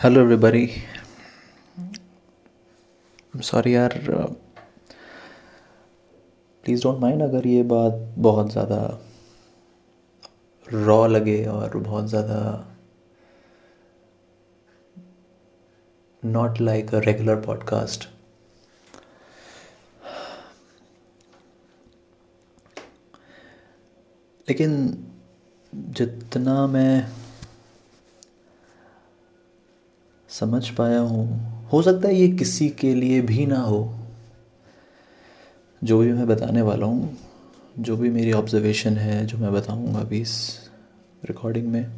Hello everybody sorry यार please don't mind अगर ये बात बहुत ज़्यादा रॉ लगे और बहुत ज़्यादा not like a regular podcast लेकिन जितना मैं समझ पाया हूँ। हो सकता है ये किसी के लिए भी ना हो। जो भी मैं बताने वाला हूँ, जो भी मेरी ऑब्जर्वेशन है, जो मैं बताऊँगा अभी इस रिकॉर्डिंग में,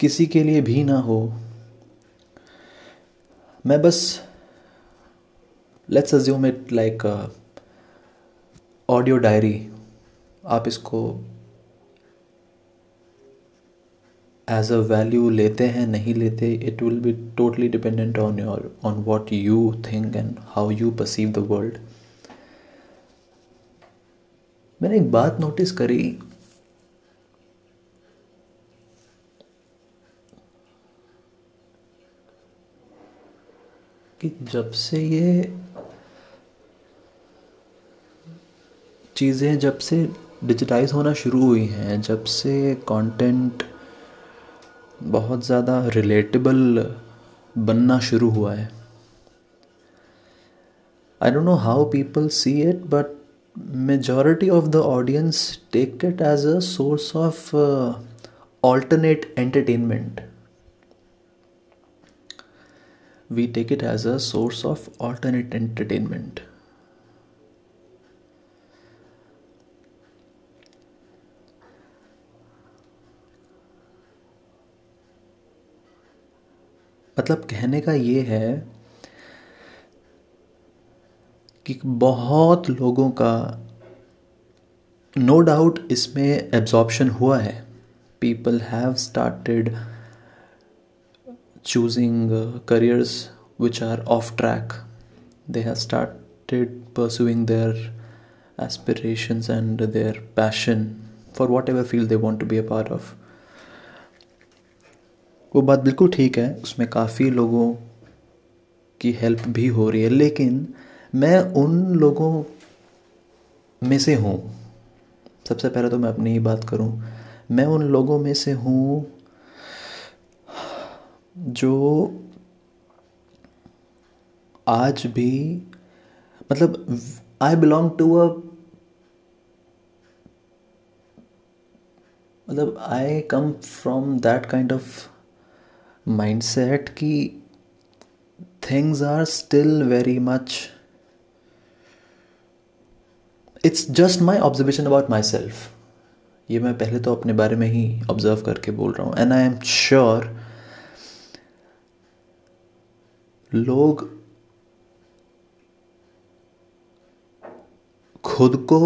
किसी के लिए भी ना हो। मैं बस let's assume it like audio diary आप इसको एज अ वैल्यू लेते हैं, नहीं लेते it will be totally dependent on your on what you think and how you perceive the world मैंने एक बात नोटिस करी। कि जब से ये चीज़ें जब से डिजिटाइज होना शुरू हुई हैं, जब से कंटेंट बहुत ज़्यादा रिलेटेबल बनना शुरू हुआ है। I don't know how people see it but majority of the audience take it as a source of alternate entertainment we take it as a source of alternate entertainment मतलब कहने का ये है कि बहुत लोगों का नो डाउट इसमें एब्जॉर्प्शन हुआ है। People have started choosing careers which are off track they have started pursuing their aspirations and their passion for whatever feel they want to be a part of वो बात बिल्कुल ठीक है, उसमें काफ़ी लोगों की हेल्प भी हो रही है, लेकिन मैं उन लोगों में से हूँ, सबसे पहले तो मैं अपनी ही बात करूँ, मैं उन लोगों में से हूँ जो आज भी मतलब आई बिलोंग टू अ मतलब I come from that kind of mindset कि things are still very much it's just my observation about myself ये मैं पहले तो अपने बारे में ही ऑब्ज़र्व करके बोल रहा हूँ। एंड आई एम श्योर लोग खुद को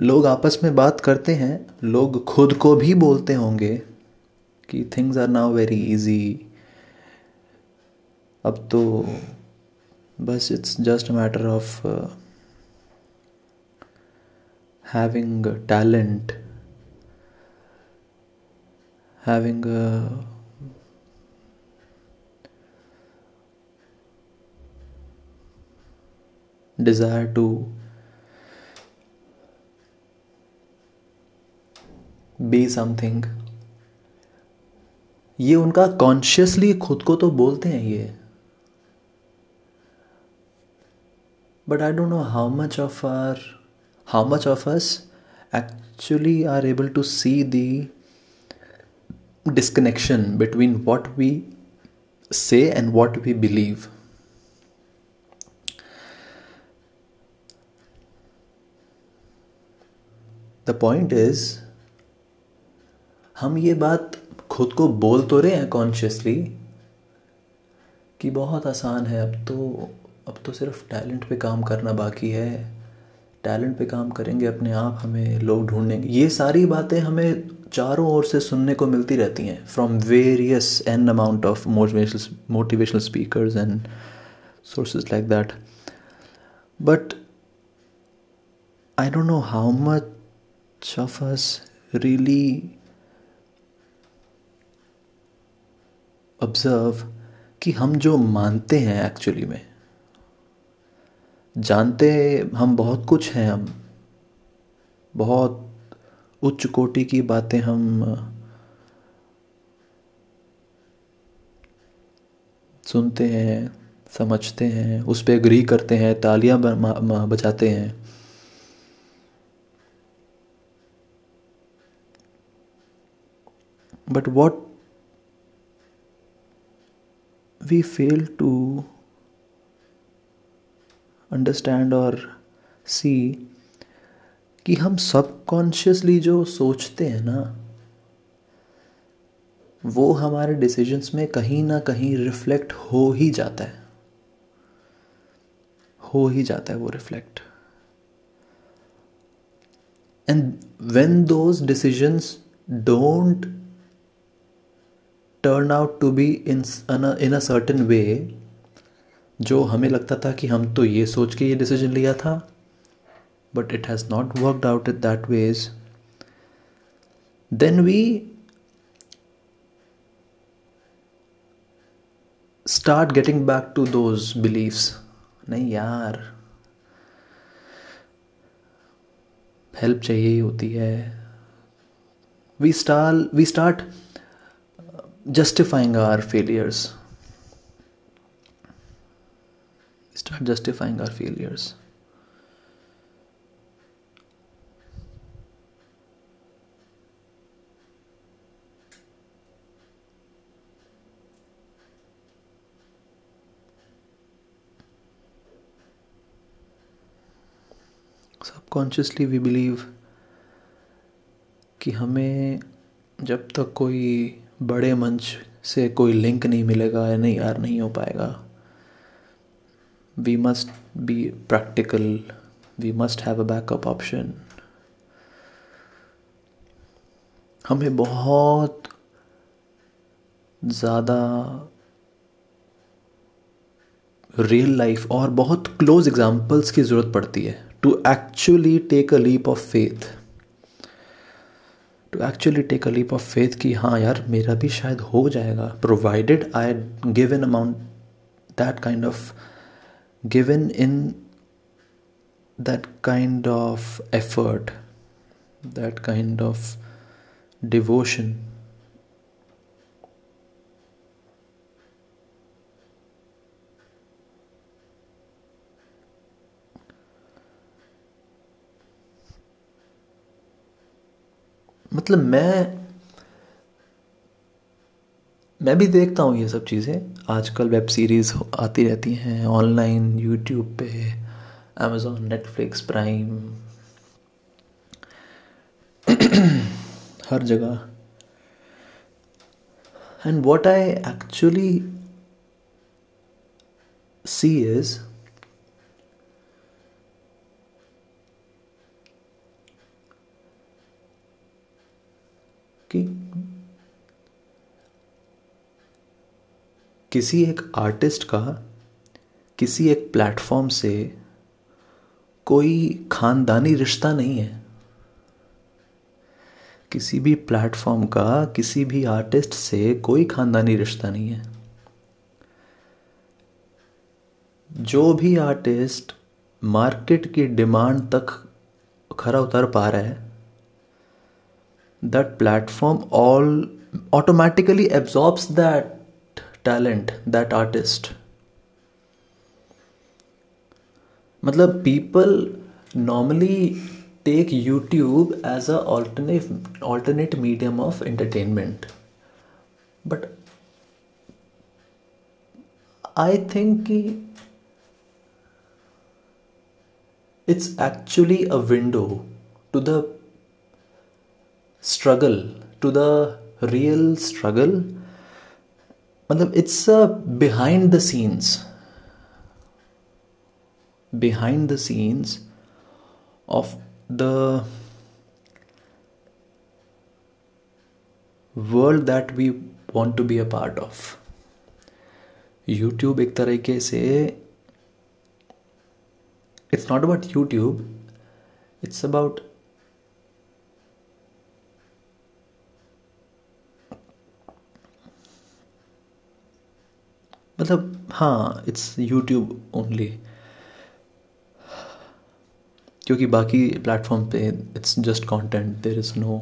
लोग आपस में बात करते हैं, लोग खुद को भी बोलते होंगे कि things are now very easy अब तो बस it's just matter of having talent having desire to be something ये उनका कॉन्शियसली खुद को तो बोलते हैं ये। But I don't know how much of are how much of us actually are able to see the disconnection between what we say and what we believe the point is हम ये बात खुद को बोल तो रहे हैं कॉन्शियसली कि बहुत आसान है, अब तो अब तो सिर्फ़ टैलेंट पे काम करना बाकी है। टैलेंट पे काम करेंगे अपने आप, हमें लोग ढूंढेंगे। ये सारी बातें हमें चारों ओर से सुनने को मिलती रहती हैं from various an amount of motivational motivational speakers and sources like that but I don't know how much of us really observe कि हम जो मानते हैं एक्चुअली में, जानते हम बहुत कुछ हैं हम, बहुत उच्च कोटि की बातें हम, सुनते हैं, समझते हैं, उस पर एग्री करते हैं, तालियाँ बजाते हैं। But what we fail to understand और सी कि हम सबकॉन्शियसली जो सोचते हैं ना, वो हमारे डिसीजंस में कहीं ना कहीं रिफ्लेक्ट हो ही जाता है। हो ही जाता है वो reflect and when those decisions don't turn out to be in in a certain way जो हमें लगता था कि हम तो ये सोच के ये डिसीज़न लिया था but it has not worked out it that ways then we start getting back to those beliefs नहीं यार हेल्प चाहिए ही होती है. We star we start justifying our failures start justifying our failures subconsciously we believe कि हमें जब तक कोई बड़े मंच से कोई लिंक नहीं मिलेगा या नहीं यार, नहीं हो पाएगा। We must be practical we must have a backup option हमें बहुत ज़्यादा रियल लाइफ और बहुत क्लोज एग्जाम्पल्स की ज़रूरत पड़ती है। To actually take a leap of faith to actually take a leap of faith कि हाँ यार मेरा भी शायद हो जाएगा. Provided I give an amount that kind of given in that kind of effort that kind of devotion मतलब मैं मैं भी देखता हूँ ये सब चीज़ें। आजकल वेब सीरीज़ आती रहती हैं ऑनलाइन, यूट्यूब पे अमेज़ोन नेटफ्लिक्स प्राइम हर जगह। And what I actually see is किसी एक आर्टिस्ट का, किसी एक प्लेटफॉर्म से कोई खानदानी रिश्ता नहीं है। किसी भी प्लेटफॉर्म का, किसी भी आर्टिस्ट से कोई खानदानी रिश्ता नहीं है। जो भी आर्टिस्ट मार्केट की डिमांड तक खरा उतर पा रहा है that platform all automatically absorbs that talent that artist मतलब people normally take YouTube as a alternate alternate medium of entertainment but I think it's actually a window to the struggle to the real struggle मतलब it's a behind the scenes behind the scenes of the world that we want to be a part of. YouTube एक तरीके से it's not about YouTube it's about मतलब हाँ it's YouTube only क्योंकि बाकी platform पे it's just content there is no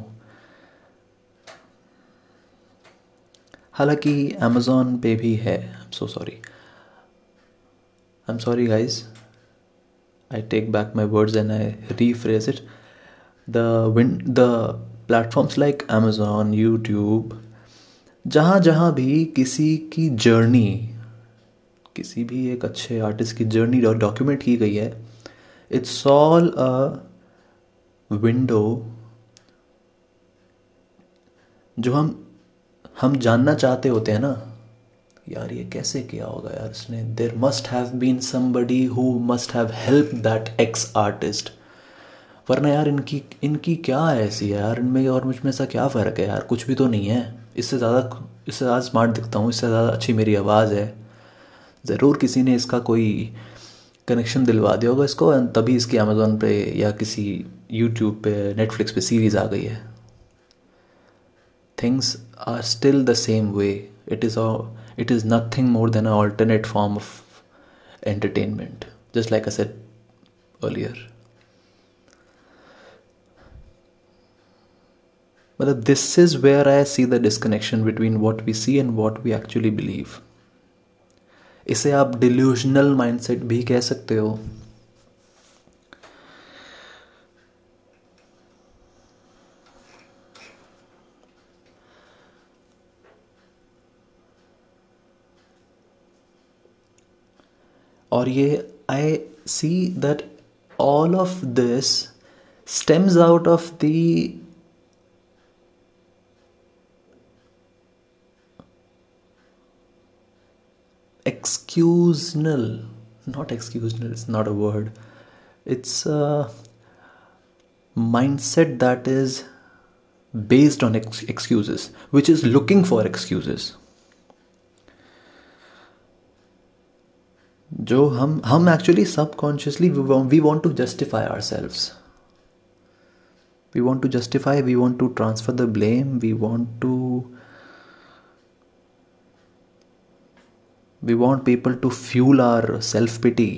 हालाँकि Amazon पे भी है so sorry I am sorry guys I take back my words and I rephrase it the win the platforms like Amazon YouTube जहाँ जहाँ भी किसी की जर्नी किसी भी एक अच्छे आर्टिस्ट की जर्नी डॉक्यूमेंट की गई है। इट्स ऑल अ विंडो जो हम हम जानना चाहते होते हैं ना, यार ये कैसे किया होगा यार इसने? There must have been somebody who must have help that X artist वरना यार इनकी इनकी क्या है ऐसी यार? इनमें और मुझमें ऐसा क्या फ़र्क है यार? कुछ भी तो नहीं है। इससे ज़्यादा इससे ज़्यादा स्मार्ट दिखता हूँ, इससे ज़्यादा अच्छी मेरी आवाज़ है। ज़रूर किसी ने इसका कोई कनेक्शन दिलवा दिया होगा इसको तभी इसकी अमेज़ोन पे या किसी यूट्यूब पे नेटफ्लिक्स पे सीरीज़ आ गई है। Things are still the same way it is it is nothing more than a alternate form of entertainment just like a set earlier मतलब this is where I see the disconnection between what we see and what we actually believe इसे आप delusional mindset भी कह सकते हो। और ये I see that all of this stems out of the excusenal not excusenal it's not a word it's a mindset that is based on ex- excuses which is looking for excuses जो हम हम actually subconsciously we want to justify ourselves we want to justify we want to transfer the blame we want to we want people to fuel our self pity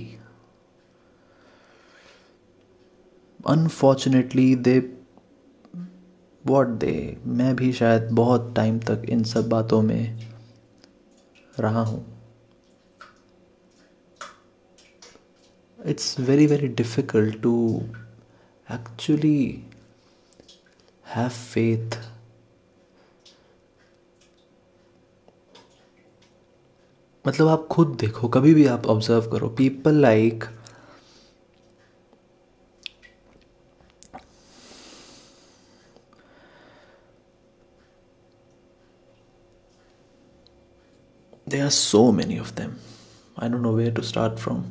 unfortunately they what they मैं भी शायद बहुत time तक इन सब बातों में रहा हूँ it's very very difficult to actually have faith मतलब आप खुद देखो, कभी भी आप ऑब्ज़र्व करो people like there are so many of them. I don't know where to start from.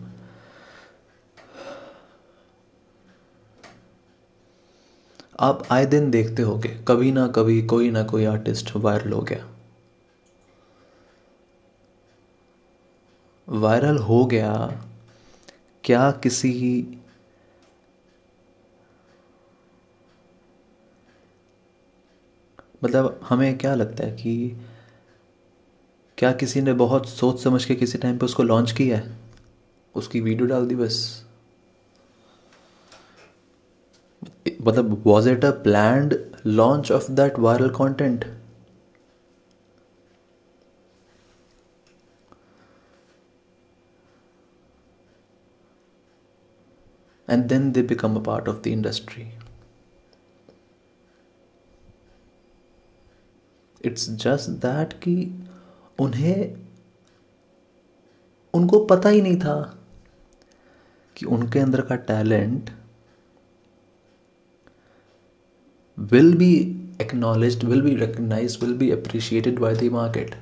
आप आए दिन देखते होगे, कभी ना कभी कोई ना कोई आर्टिस्ट वायरल हो गया। वायरल हो गया, क्या किसी मतलब हमें क्या लगता है कि क्या किसी ने बहुत सोच समझ के किसी टाइम पे उसको लॉन्च किया है? उसकी वीडियो डाल दी बस। मतलब was it a planned launch of that viral content and then they become a part of the industry. It's just that कि उन्हें, उनको पता ही नहीं था कि उनके अंदर का talent will be acknowledge will be recognise will be appreciated by the market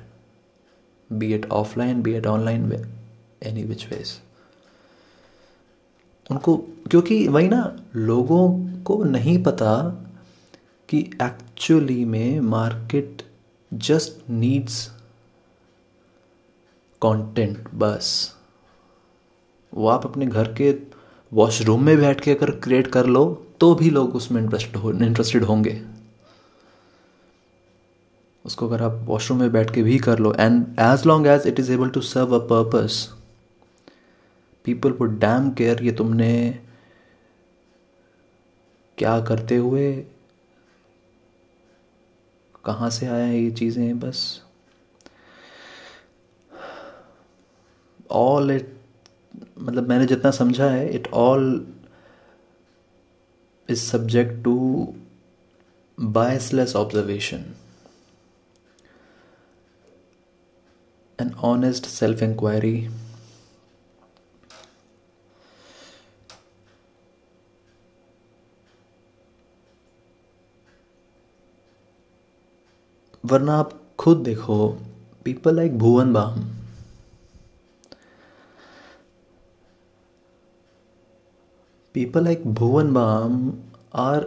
be it offline be it online any which ways उनको, क्योंकि वही ना, लोगों को नहीं पता कि एक्चुअली में मार्केट जस्ट नीड्स कंटेंट बस। वो आप अपने घर के वॉशरूम में बैठ के अगर क्रिएट कर लो तो भी लोग उसमें इंटरेस्टेड हो इंटरेस्टेड होंगे। उसको अगर आप वॉशरूम में बैठ के भी कर लो and as long as it is able to serve a purpose people वो डैम केयर ये तुमने क्या करते हुए, कहाँ से आया है ये चीज़ें, बस। ऑल इट मतलब मैंने जितना समझा है it all is subject to biasless observation an honest self inquiry वरना आप खुद देखो people like Bhuvan Bam people like Bhuvan Bam or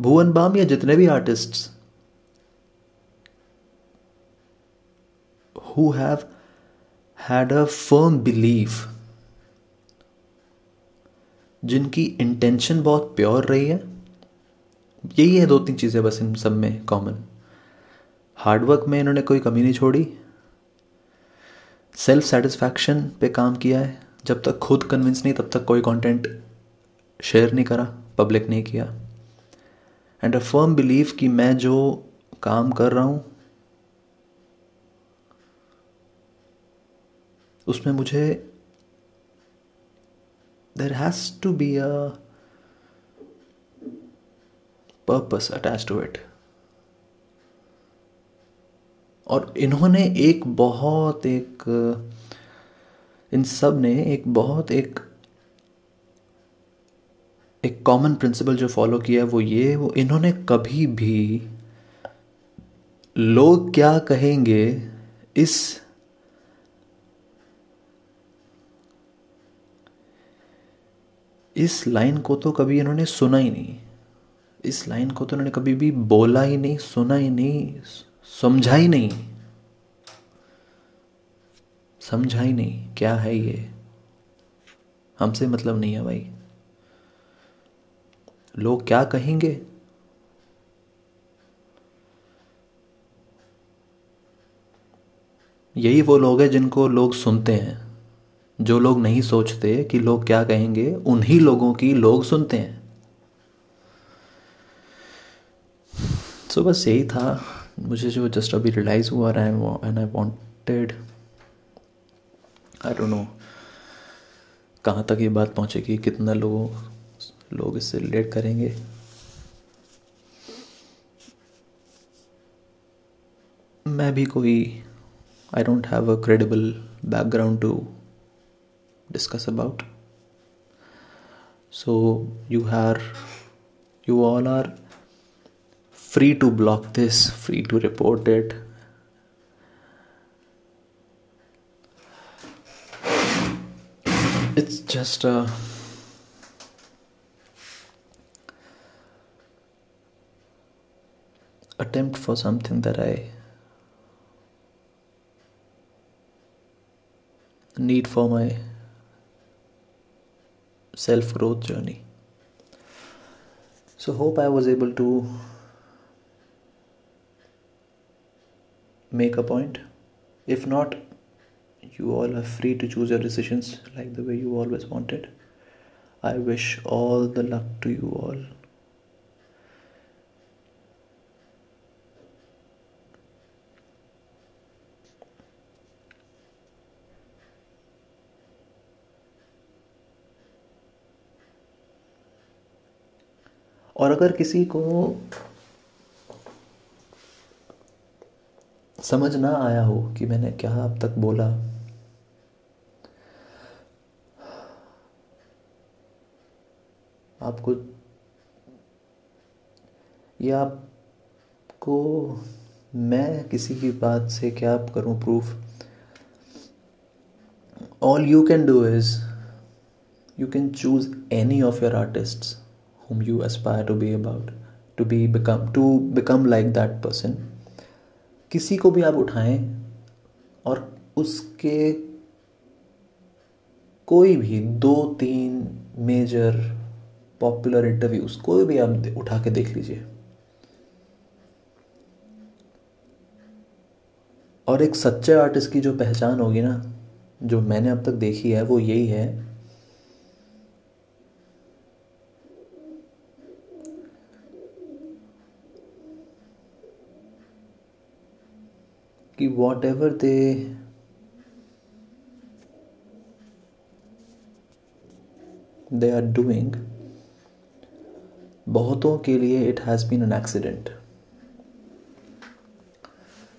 Bhuvan Bam या जितने भी artists who have had a firm belief, जिनकी इंटेंशन बहुत प्योर रही है यही है दो तीन चीज़ें बस इन सब में कॉमन हार्डवर्क में इन्होंने कोई कमी नहीं छोड़ी। सेल्फ सेटिस्फैक्शन पे काम किया है। जब तक खुद कन्विंस नहीं, तब तक कोई कंटेंट शेयर नहीं करा पब्लिक नहीं किया। एंड अ फर्म बिलीव कि मैं जो काम कर रहा हूँ, उसमें मुझे there has to be a purpose attach to it और इन्होंने एक बहुत एक, इन सबने एक बहुत एक एक कॉमन प्रिंसिपल जो फॉलो किया वो ये वो इन्होंने कभी भी लोग क्या कहेंगे इस इस लाइन को तो कभी इन्होंने सुना ही नहीं। इस लाइन को तो उन्होंने कभी भी बोला ही नहीं, सुना ही नहीं, समझा ही नहीं। समझा ही नहीं, क्या है ये? हमसे मतलब नहीं है भाई। लोग क्या कहेंगे? यही वो लोग हैं जिनको लोग सुनते हैं। जो लोग नहीं सोचते कि लोग क्या कहेंगे, उन्हीं लोगों की लोग सुनते हैं। सो so, बस यही था। मुझे जो जस्ट अभी रियलाइज़ हुआ रहा है and I wanted I don't know कहाँ तक ये बात पहुँचेगी कितना लोगों लोग इससे रिलेट करेंगे। मैं भी कोई I don't have a credible background to discuss about so you hear you all are free to block this free to report it it's just a attempt for something that I need for my self growth journey. So, hope I was able to make a point. If not, you all are free to choose your decisions like the way you always wanted. I wish all the luck to you all. और अगर किसी को समझ ना आया हो कि मैंने क्या अब तक बोला। आपको, या आपको, मैं किसी की बात से क्या करूँ proof all you can do is you can choose any of your artist whom you aspire to be about, to be become, to become like that person. किसी को भी आप उठाएँ और उसके कोई भी दो, तीन मेजर पॉपुलर इंटरव्यूज़ कोई भी आप उठा के देख लीजिए। और एक सच्चे आर्टिस्ट की जो पहचान होगी ना, जो मैंने अब तक देखी है, वो यही है कि whatever they they are doing बहुतों के लिए it has been an accident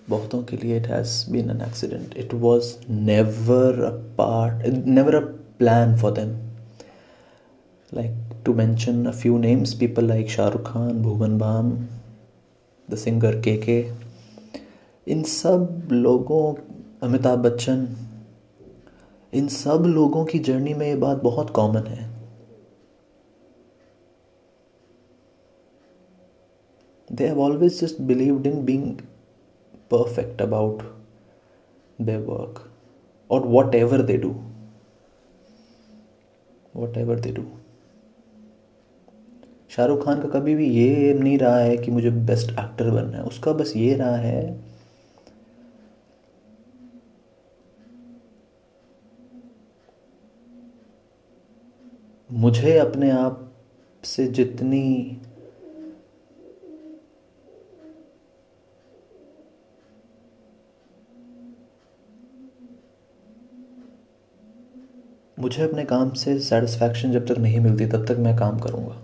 बहुतों के लिए it has been an accident it was never a part never a plan for them like to mention a few names people like Shahrukh Khan Bhuvan Bam the singer K K इन सब लोगों, अमिताभ बच्चन, इन सब लोगों की journey में ये बात बहुत common है। They have always just believed in being perfect about they work और whatever they do whatever they do Shahrukh Khan का कभी भी ये नहीं रहा है कि मुझे बेस्ट एक्टर बनना है। उसका बस ये रहा है मुझे अपने आप से जितनी मुझे अपने काम से सेटिस्फैक्शन जब तक नहीं मिलती, तब तक मैं काम करूँगा।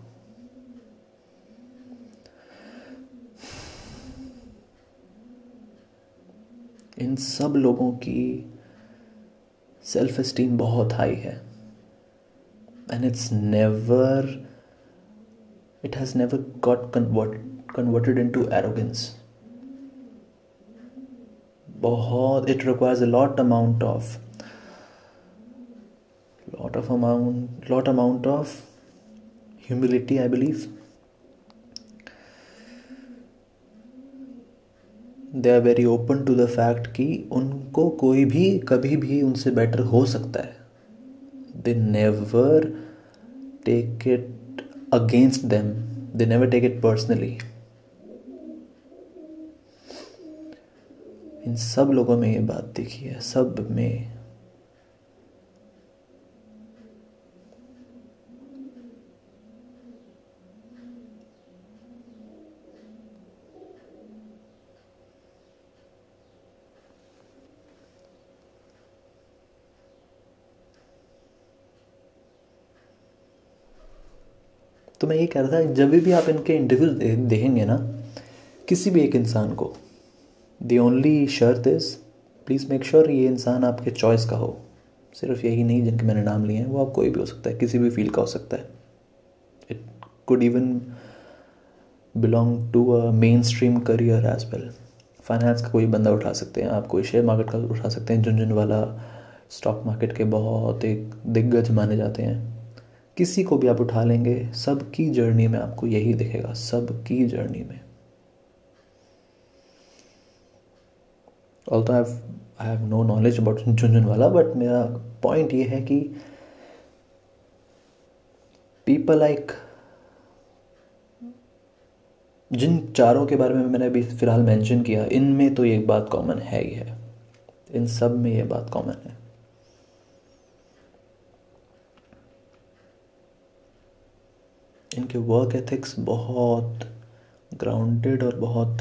इन सब लोगों की सेल्फ एस्टीम बहुत हाई है। It's never it has never got convert converted into arrogance बहुत it requires a lot amount of lot of amount, lot amount of humility, i believe. They are very open to the fact कि उनको कोई भी, कभी भी उनसे better हो सकता है। दे never take it against them, they never take it personally. इन सब लोगों में ये बात देखी है सब में मैं ये कह रहा था जब भी आप इनके इंटरव्यूज़ दे, देखेंगे ना किसी भी एक इंसान को दी ओनली शर्त इज़ प्लीज़ मेक श्योर ये इंसान आपके चॉइस का हो। सिर्फ़ यही नहीं जिनके मैंने नाम लिए हैं वो आप कोई भी हो सकता है किसी भी फ़ील्ड का हो सकता है। It could even belong to a mainstream career as well finance का कोई बंदा उठा सकते हैं आप कोई शेयर मार्केट का उठा सकते हैं झुंझुन वाला स्टॉक मार्केट के बहुत एक दिग्गज माने जाते हैं। किसी को भी आप उठा लेंगे, सबकी जर्नी में आपको यही दिखेगा, सबकी जर्नी में। Alto I have no knowledge about Jhunjhunwala but मेरा पॉइंट ये है कि पीपल लाइक जिन चारों के बारे में मैंने अभी फ़िलहाल मेंशन किया, इनमें तो ये बात कॉमन है ही है। इन सब में ये बात कॉमन है। इनके वर्क एथिक्स बहुत ग्राउंडेड और बहुत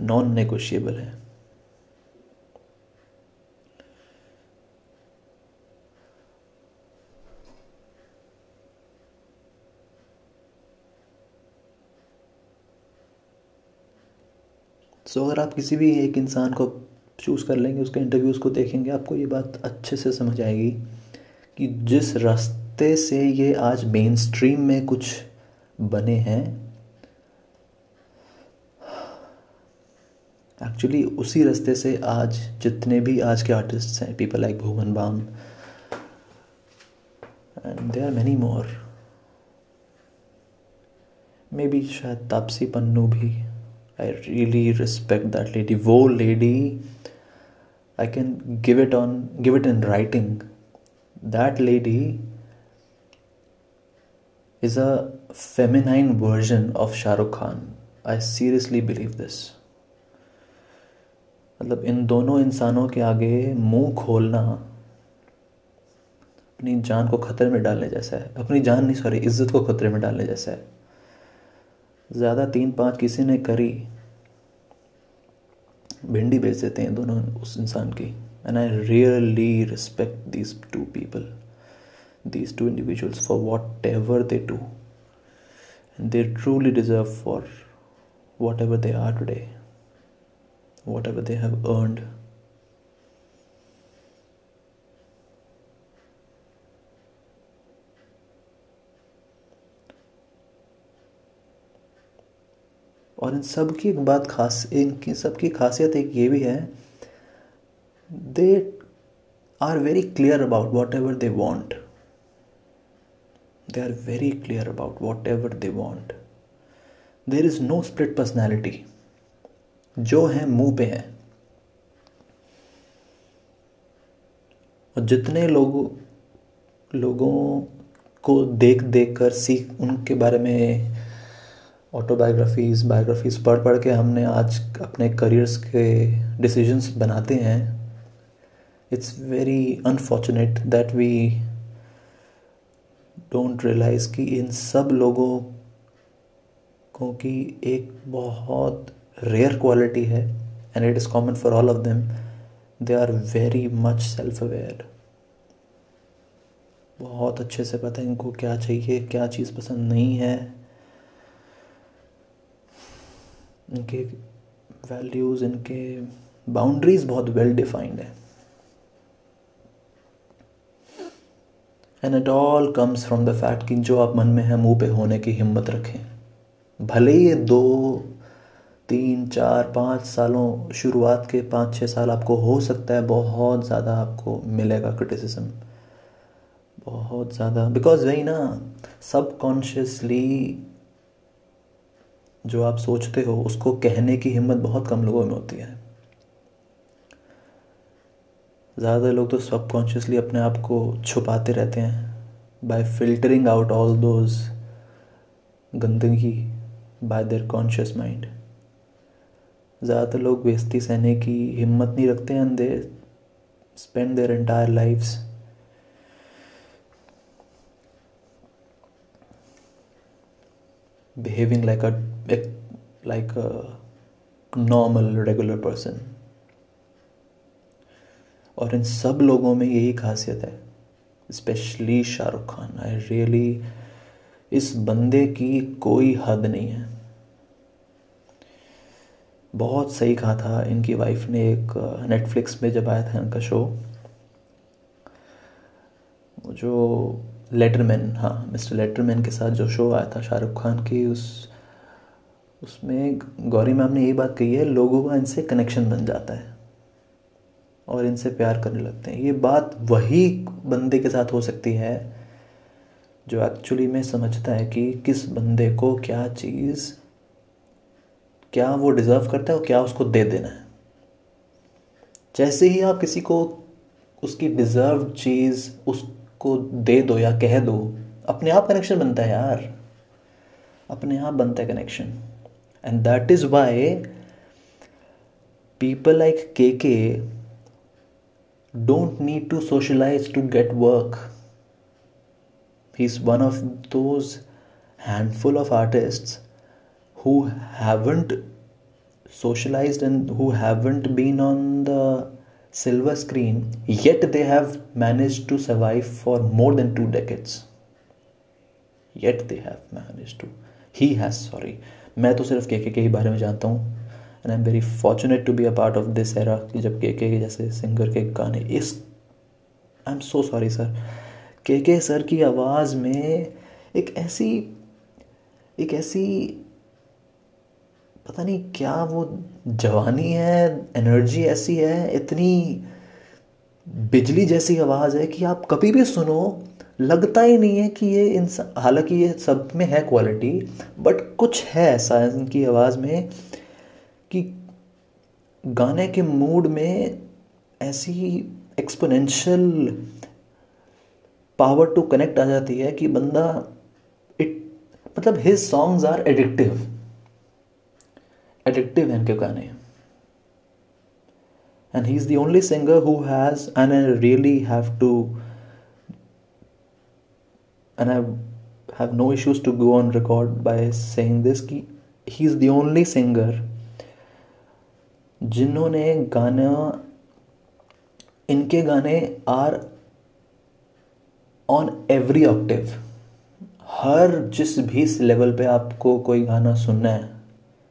नॉन नेगोशिएबल है। सो so, अगर आप किसी भी एक इंसान को चूज़ कर लेंगे उसके इंटरव्यूज़ को देखेंगे आपको ये बात अच्छे से समझ आएगी कि जिस रास्ते रास्ते से ये आज मेन स्ट्रीम में कुछ बने हैं। एक्चुअली उसी रास्ते से आज जितने भी आज के आर्टिस्ट हैं people like Bhuvan Bam and they are many more maybe शायद तापसी पन्नू भी। I really respect that lady वो lady I can give it on give it in writing that lady is a feminine version of Shah Rukh Khan. I seriously believe this. मतलब इन दोनों इंसानों के आगे मुँह खोलना अपनी जान को खतरे में डालने जैसा है अपनी जान नहीं सॉरी इज़्ज़त को खतरे में डालने जैसा है ज़्यादा तीन पाँच किसी ने करी, भिंडी बेच देते हैं दोनों उस इंसान की and I really respect these two people for whatever they do and they truly deserve for whatever they are today whatever they have earned और इन सब की एक बात खास, इनकी सबकी खासियत एक ये भी है they are very clear about whatever they want are very clear about whatever they want there is no split personality जो है, मुँह पे है। और जितने लोगों लोगों को देख देख कर सीख, उनके बारे में ऑटोबायोग्राफीज़ बायोग्राफीज़ पढ़ पढ़ के हमने आज अपने करियर्स के डिसीजंस बनाते हैं it's very unfortunate that we don't realise कि इन सब लोगों को की एक बहुत रेयर क्वालिटी है and it is common for all of them they are very much self aware बहुत अच्छे से पता है इनको क्या चाहिए, क्या चीज़ पसंद नहीं है। इनके वैल्यूज़ इनके बाउंड्रीज बहुत वेल डिफाइंड है। And it all comes from the fact कि जो आप मन में है, मुँह पे होने की हिम्मत रखें। भले ही दो, तीन, चार, पाँच सालों, शुरुआत के पाँच छः साल आपको हो सकता है, बहुत ज़्यादा आपको मिलेगा क्रिटिसिज्म बहुत ज़्यादा। बिकॉज़ वही ना सबकॉन्शियसली जो आप सोचते हो, उसको कहने की हिम्मत बहुत कम लोगों में होती है। ज़्यादातर लोग तो सबकॉन्शियसली अपने आप को छुपाते रहते हैं by filtering out all those गंदगी बाय देयर कॉन्शियस माइंड ज़्यादातर लोग बेस्ती सहने की हिम्मत नहीं रखते and they spend their entire lives behaving like a like a normal regular और इन सब लोगों में यही खासियत है specially Shahrukh Khan. I really इस बंदे की कोई हद नहीं है। बहुत सही कहा था, इनकी वाइफ ने एक नेटफ्लिक्स में जब आया था इनका शो जो लेटरमैन हाँ मिस्टर लेटरमैन के साथ जो शो आया था शाहरुख खान की, उस, उसमें गौरी मैम ने यही बात कही है, लोगों का इनसे कनेक्शन बन जाता है। और इनसे प्यार करने लगते हैं। ये बात वही बंदे के साथ हो सकती है जो एक्चुअली में समझता है कि किस बंदे को क्या चीज़, क्या वो डिज़र्व करता है और क्या उसको दे देना है। जैसे ही आप किसी को उसकी डिज़र्व चीज़ उसको दे दो या कह दो, अपने आप कनेक्शन बनता है यार। अपने आप बनता है connection and that is why people like K K Don't need to socialise to get work he is one of those handful of artist who haven't socialized and who haven't been on the silver screen, yet they have managed to survive for more than two decades. Yet they have managed to. He has, sorry. मैं तो सिर्फ के के ही बारे में जानता हूँ and I am very fortunate to be a part of this era कि जब के के जैसे सिंगर के गाने इस I am so sorry sir K K sir की आवाज़ में एक ऐसी एक ऐसी, पता नहीं क्या वो जवानी है एनर्जी ऐसी है, इतनी बिजली जैसी आवाज़ है कि आप कभी भी सुनो, लगता ही नहीं है कि ये इंसान हालाँकि ये सब में है क्वालिटी बट कुछ है ऐसा इनकी आवाज़ में कि गाने के मूड में ऐसी एक्सपोनेंशियल पावर टू कनेक्ट आ जाती है कि बंदा इट मतलब his songs are addictive addictive हैं इनके गाने। And he is the only singer who has and I really have to and I have no issues to go on record by saying this कि he is the only singer जिन्होंने गाना, इनके गाने are on every octave हर जिस भी level पे आपको कोई गाना सुनना है,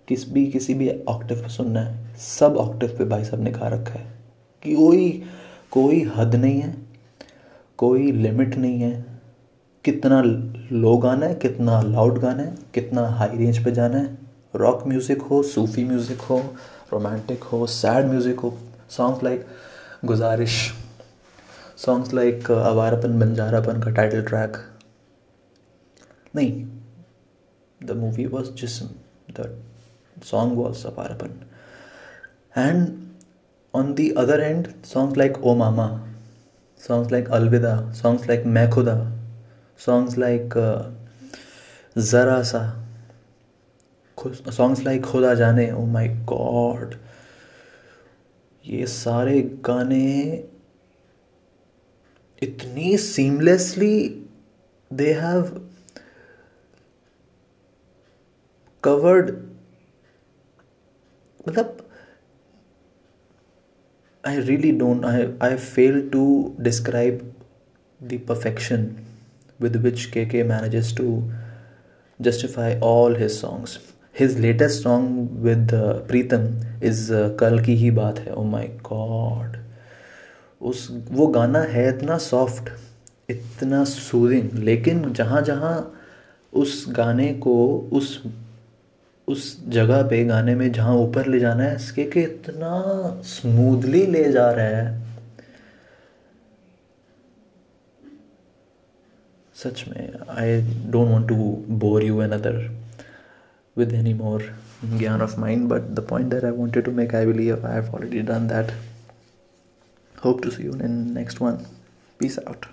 किस भी, किसी भी ऑक्टिव पे सुनना है, सब ऑक्टिव पे भाई साहब ने खा रखा है। कि कोई कोई हद नहीं है, कोई लिमिट नहीं है। कितना लो गाना है, कितना लाउड गाना है, कितना हाई रेंज पे जाना है। रॉक म्यूज़िक हो, सूफी म्यूज़िक हो रोमांटिक हो सैड म्यूज़िक हो songs like Guzaarish songs like Awarapan Banjarapan का टाइटल ट्रैक नहीं the movie was Jism the song was Awarapan and on the other end songs like O mama songs like Alvida songs like मैखुदा songs like Zara Sa songs like Khuda Jaane oh my god ये सारे गाने इतनी seamlessly they have covered मतलब I really don't I I fail to describe the perfection with which K K manages to justify all his songs His latest song with Pritam is कल की ही बात है ओ my गॉड उस, वो गाना है इतना सॉफ्ट इतना सूदिंग लेकिन जहाँ जहाँ उस गाने को, उस उस जगह पे गाने में जहाँ ऊपर ले जाना है, इसके के इतना स्मूथली ले जा रहा है। सच में I don't want to bore you another with any more gyan of mine but the point that i wanted to make i believe i have already done that. Hope to see you in next one. Peace out